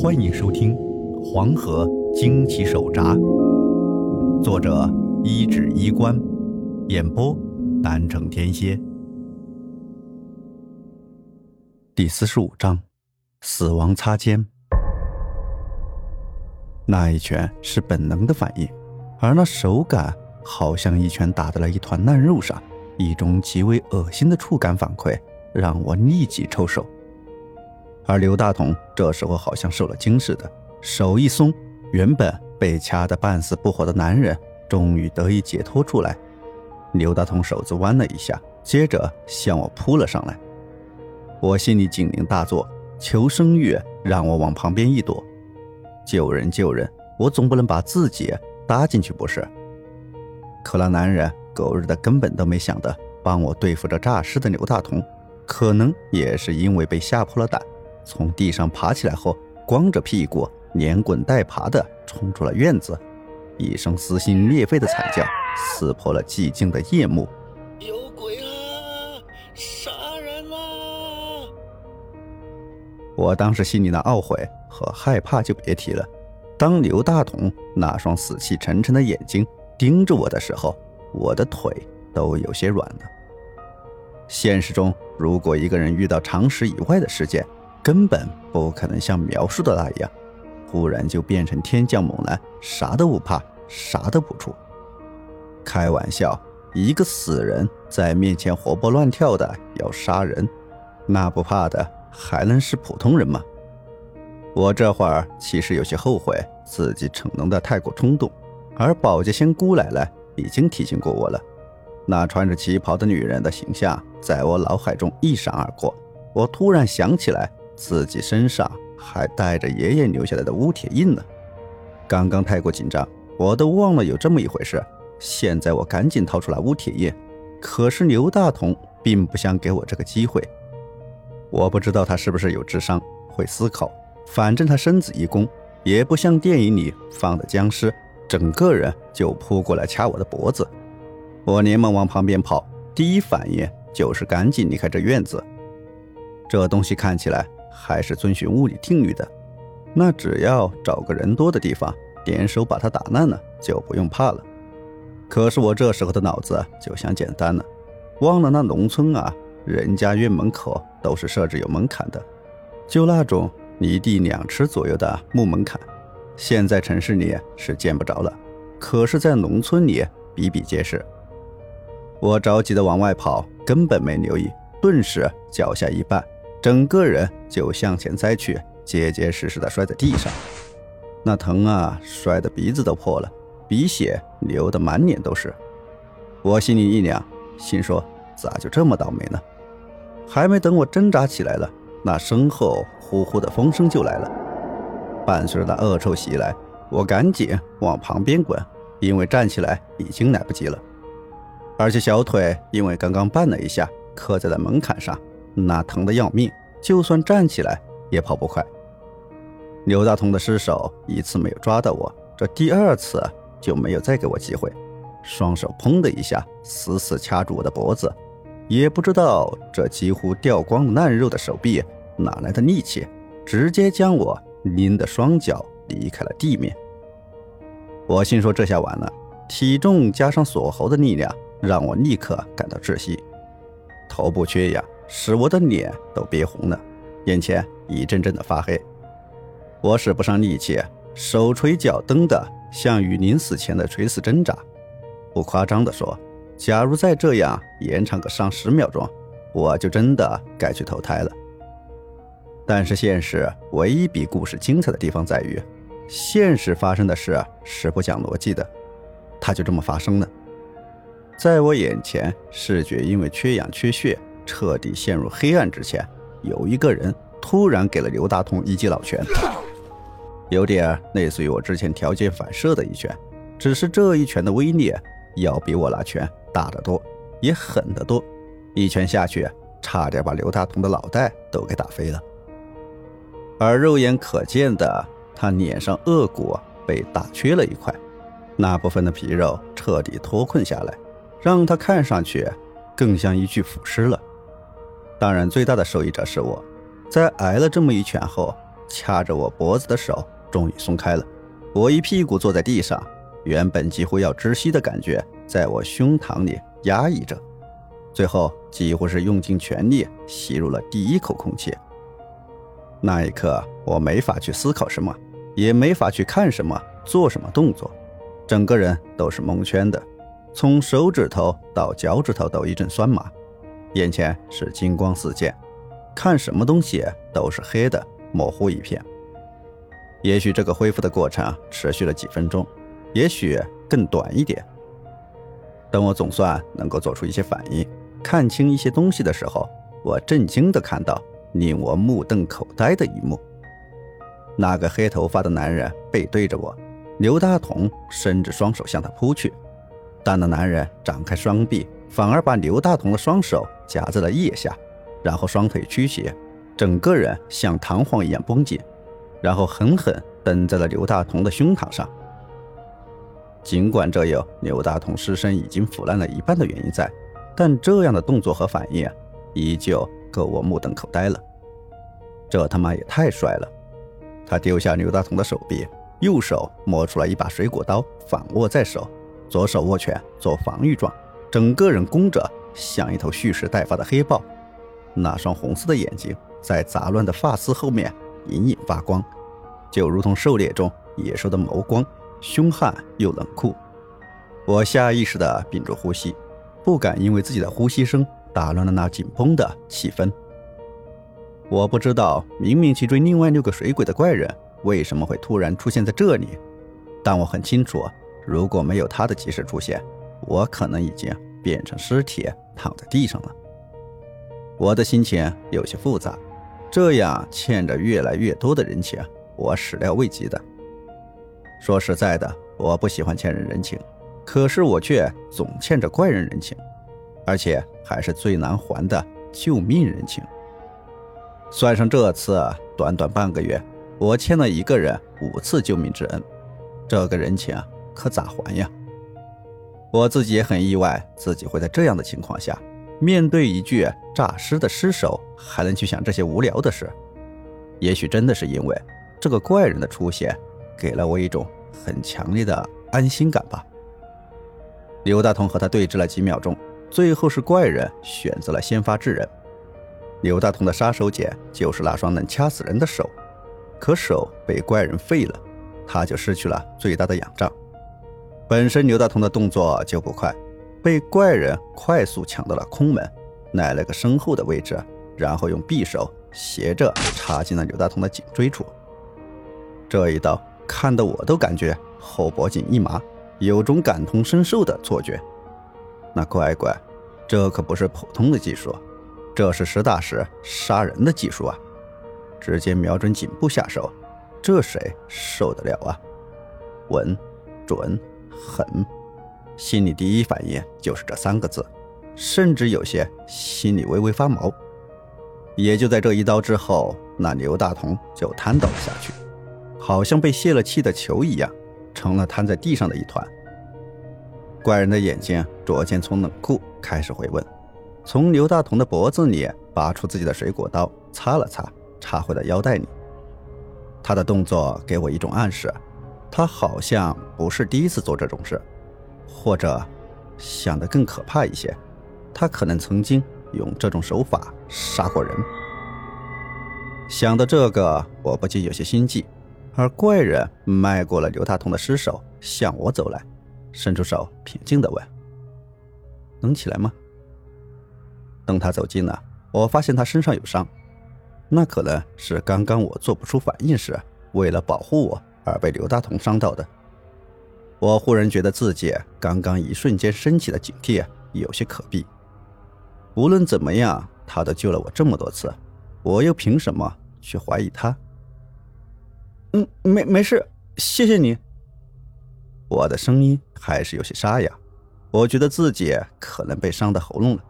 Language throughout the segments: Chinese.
欢迎收听《黄河惊奇手札》，作者一指衣冠，演播南城天蝎。第四十五章：死亡擦肩。那一拳是本能的反应，而那手感好像一拳打在了一团烂肉上，一种极为恶心的触感反馈，让我立即抽手。而刘大同这时候好像受了惊似的，手一松，原本被掐得半死不活的男人终于得以解脱出来。刘大同手子弯了一下，接着向我扑了上来。我心里警铃大作，求生欲让我往旁边一躲。救人救人，我总不能把自己搭进去不是？可那男人狗日的根本都没想的帮我对付这诈尸的刘大同，可能也是因为被吓破了胆。从地上爬起来后，光着屁股，连滚带爬的冲出了院子，一声撕心裂肺的惨叫撕破了寂静的夜幕。有鬼啊！杀人啦！我当时心里的懊悔和害怕就别提了。当刘大同那双死气沉沉的眼睛盯着我的时候，我的腿都有些软了。现实中，如果一个人遇到常识以外的事件，根本不可能像描述的那样，忽然就变成天降猛男，啥都不怕，啥都不怵。开玩笑，一个死人在面前活蹦乱跳的要杀人，那不怕的还能是普通人吗？我这会儿其实有些后悔自己逞能的太过冲动，而保洁仙姑奶奶已经提醒过我了。那穿着旗袍的女人的形象在我脑海中一闪而过，我突然想起来。自己身上还带着爷爷留下来的乌铁印呢，刚刚太过紧张，我都忘了有这么一回事。现在我赶紧掏出来乌铁印，可是刘大同并不想给我这个机会。我不知道他是不是有智商，会思考。反正他身子一弓，也不像电影里放的僵尸，整个人就扑过来掐我的脖子。我连忙往旁边跑，第一反应就是赶紧离开这院子。这东西看起来……还是遵循物理定律的，那只要找个人多的地方，点手把他打烂了，就不用怕了。可是我这时候的脑子就想简单了，忘了那农村啊，人家院门口都是设置有门槛的，就那种离地两尺左右的木门槛，现在城市里是见不着了，可是，在农村里比比皆是。我着急的往外跑，根本没留意，顿时脚下一绊。整个人就向前栽去，结结实实的摔在地上，那疼啊，摔得鼻子都破了，鼻血流得满脸都是。我心里一凉，心说咋就这么倒霉呢？还没等我挣扎起来了，那身后呼呼的风声就来了，伴随着那恶臭袭来，我赶紧往旁边滚，因为站起来已经来不及了，而且小腿因为刚刚绊了一下，磕在了门槛上。那疼得要命，就算站起来也跑不快。刘大同的尸手一次没有抓到我，这第二次就没有再给我机会，双手砰的一下死死掐住我的脖子，也不知道这几乎掉光了烂肉的手臂哪来的力气，直接将我拎的双脚离开了地面。我心说这下完了，体重加上锁喉的力量，让我立刻感到窒息，头部缺氧。使我的脸都憋红了，眼前一阵阵的发黑。我使不上力气，手捶脚蹬的像与临死前的垂死挣扎。不夸张的说，假如再这样延长个上十秒钟，我就真的该去投胎了。但是现实唯一比故事精彩的地方在于，现实发生的事是不讲逻辑的，它就这么发生了。在我眼前，视觉因为缺氧缺血。彻底陷入黑暗之前，有一个人突然给了刘大同一记老拳，有点类似于我之前条件反射的一拳，只是这一拳的威力要比我那拳大得多，也狠得多。一拳下去，差点把刘大同的脑袋都给打飞了。而肉眼可见的，他脸上颚骨被打缺了一块，那部分的皮肉彻底脱困下来，让他看上去更像一具腐尸了。当然，最大的受益者是我，在挨了这么一拳后，掐着我脖子的手终于松开了，我一屁股坐在地上，原本几乎要窒息的感觉在我胸膛里压抑着，最后几乎是用尽全力吸入了第一口空气。那一刻，我没法去思考什么，也没法去看什么、做什么动作，整个人都是蒙圈的，从手指头到脚趾头都一阵酸麻，眼前是金光四溅，看什么东西都是黑的，模糊一片。也许这个恢复的过程持续了几分钟，也许更短一点。等我总算能够做出一些反应，看清一些东西的时候，我震惊地看到。令我目瞪口呆的一幕：那个黑头发的男人背对着我，刘大同伸着双手向他扑去，但那男人展开双臂，反而把刘大同的双手夹在了腋下，然后双腿屈斜，整个人像弹簧一样绷紧，然后狠狠蹬在了刘大同的胸膛上。尽管这有刘大同尸身已经腐烂了一半的原因在，但这样的动作和反应依旧。够我目瞪口呆了，这他妈也太帅了！他丢下刘大同的手臂，右手摸出来一把水果刀，反握在手，左手握拳做防御状，整个人弓着，像一头蓄势待发的黑豹。那双红色的眼睛在杂乱的发丝后面隐隐发光，就如同狩猎中野兽的眸光，凶悍又冷酷。我下意识地屏住呼吸，不敢因为自己的呼吸声。打乱了那紧绷的气氛。我不知道明明去追另外六个水鬼的怪人为什么会突然出现在这里，但我很清楚，如果没有他的及时出现，我可能已经变成尸体躺在地上了。我的心情有些复杂，这样欠着越来越多的人情，我始料未及的。说实在的，我不喜欢欠人人情，可是我却总欠着怪人人情。而且还是最难还的救命人情。算上这次，短短半个月，我欠了一个人五次救命之恩，这个人情可咋还呀？我自己也很意外，自己会在这样的情况下，面对一具诈尸的尸首，还能去想这些无聊的事。也许真的是因为这个怪人的出现，给了我一种很强烈的安心感吧。刘大同和他对峙了几秒钟。最后是怪人选择了先发制人，刘大同的杀手锏就是那双能掐死人的手，可手被怪人废了，他就失去了最大的仰仗。本身刘大同的动作就不快，被怪人快速抢到了空门，挨了个身后的位置，然后用匕首斜着插进了刘大同的颈椎处。这一刀看得我都感觉后脖颈一麻，有种感同身受的错觉。那乖乖，这可不是普通的技术，这是实打实杀人的技术啊！直接瞄准颈部下手，这谁受得了啊？稳、准、狠，心里第一反应就是这三个字，甚至有些心里微微发毛。也就在这一刀之后，那刘大同就瘫倒了下去，好像被泄了气的球一样，成了瘫在地上的一团。怪人的眼睛逐渐从冷酷开始回温，从刘大同的脖子里拔出自己的水果刀，擦了擦，插回了腰带里。他的动作给我一种暗示，他好像不是第一次做这种事，或者想的更可怕一些，他可能曾经用这种手法杀过人。想到这个，我不禁有些心悸。而怪人迈过了刘大同的尸首，向我走来。伸出手，平静地问：“能起来吗？”等他走近了，我发现他身上有伤，那可能是刚刚我做不出反应时，为了保护我而被刘大同伤到的。我忽然觉得自己刚刚一瞬间升起的警惕有些可避。无论怎么样，他都救了我这么多次，我又凭什么去怀疑他？嗯，没没事，谢谢你。我的声音还是有些沙哑，我觉得自己可能被伤到喉咙了。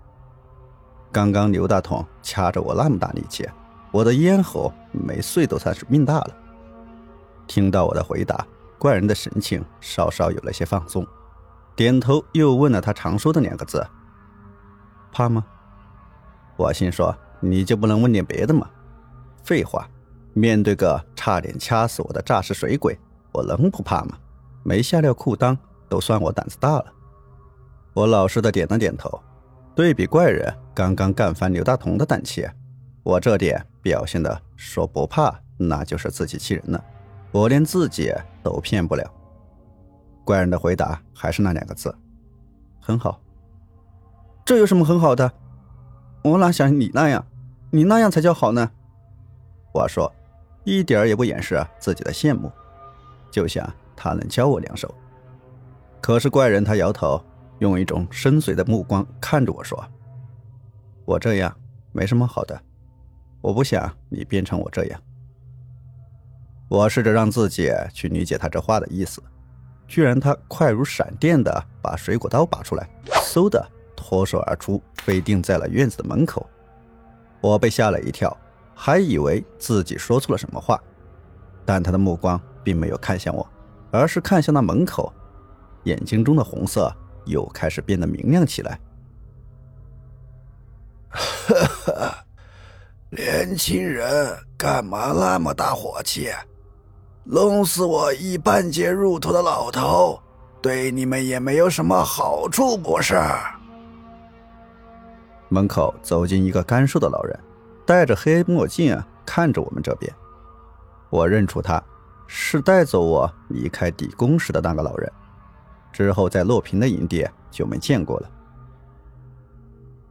刚刚刘大同掐着我那么大力气，我的咽喉没碎都算是命大了。听到我的回答，怪人的神情稍稍有了些放松，点头又问了他常说的两个字：“怕吗？”我心说：“你就不能问点别的吗？”废话，面对个差点掐死我的诈尸水鬼，我能不怕吗？没下料裤裆都算我胆子大了。我老实的点了点头。对比怪人刚刚干翻刘大同的胆气，我这点表现的说不怕，那就是自欺欺人了。我连自己都骗不了。怪人的回答还是那两个字：很好。这有什么很好的？我哪像你那样？你那样才叫好呢。我说，一点也不掩饰自己的羡慕，就想他能教我两手。可是怪人他摇头，用一种深邃的目光看着我说：“我这样没什么好的，我不想你变成我这样。”我试着让自己去理解他这话的意思，居然他快如闪电的把水果刀拔出来，嗖的脱手而出，飞定在了院子的门口。我被吓了一跳。还以为自己说错了什么话，但他的目光并没有看向我，而是看向那门口，眼睛中的红色又开始变得明亮起来。呵呵，年轻人，干嘛那么大火气？弄死我一半截入土的老头，对你们也没有什么好处，不是？门口走进一个干瘦的老人。戴着黑墨镜啊，看着我们这边，我认出他，是带走我离开地宫时的那个老人。之后在洛平的营地就没见过了。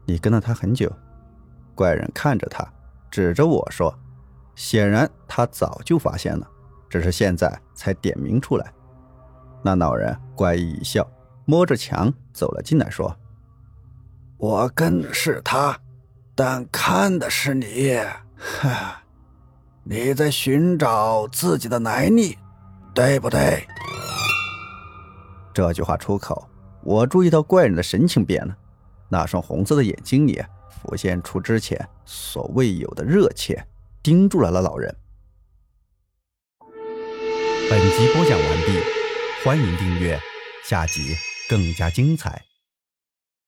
你跟了他很久？怪人看着他，指着我说：“显然他早就发现了，只是现在才点名出来。”那老人怪异一笑，摸着墙走了进来，说：“我跟的是他。”但看的是你，哈，你在寻找自己的来历，对不对？这句话出口，我注意到怪人的神情变了，那双红色的眼睛里浮现出之前所未有的热切，盯住了那老人。本集播讲完毕，欢迎订阅，下集更加精彩。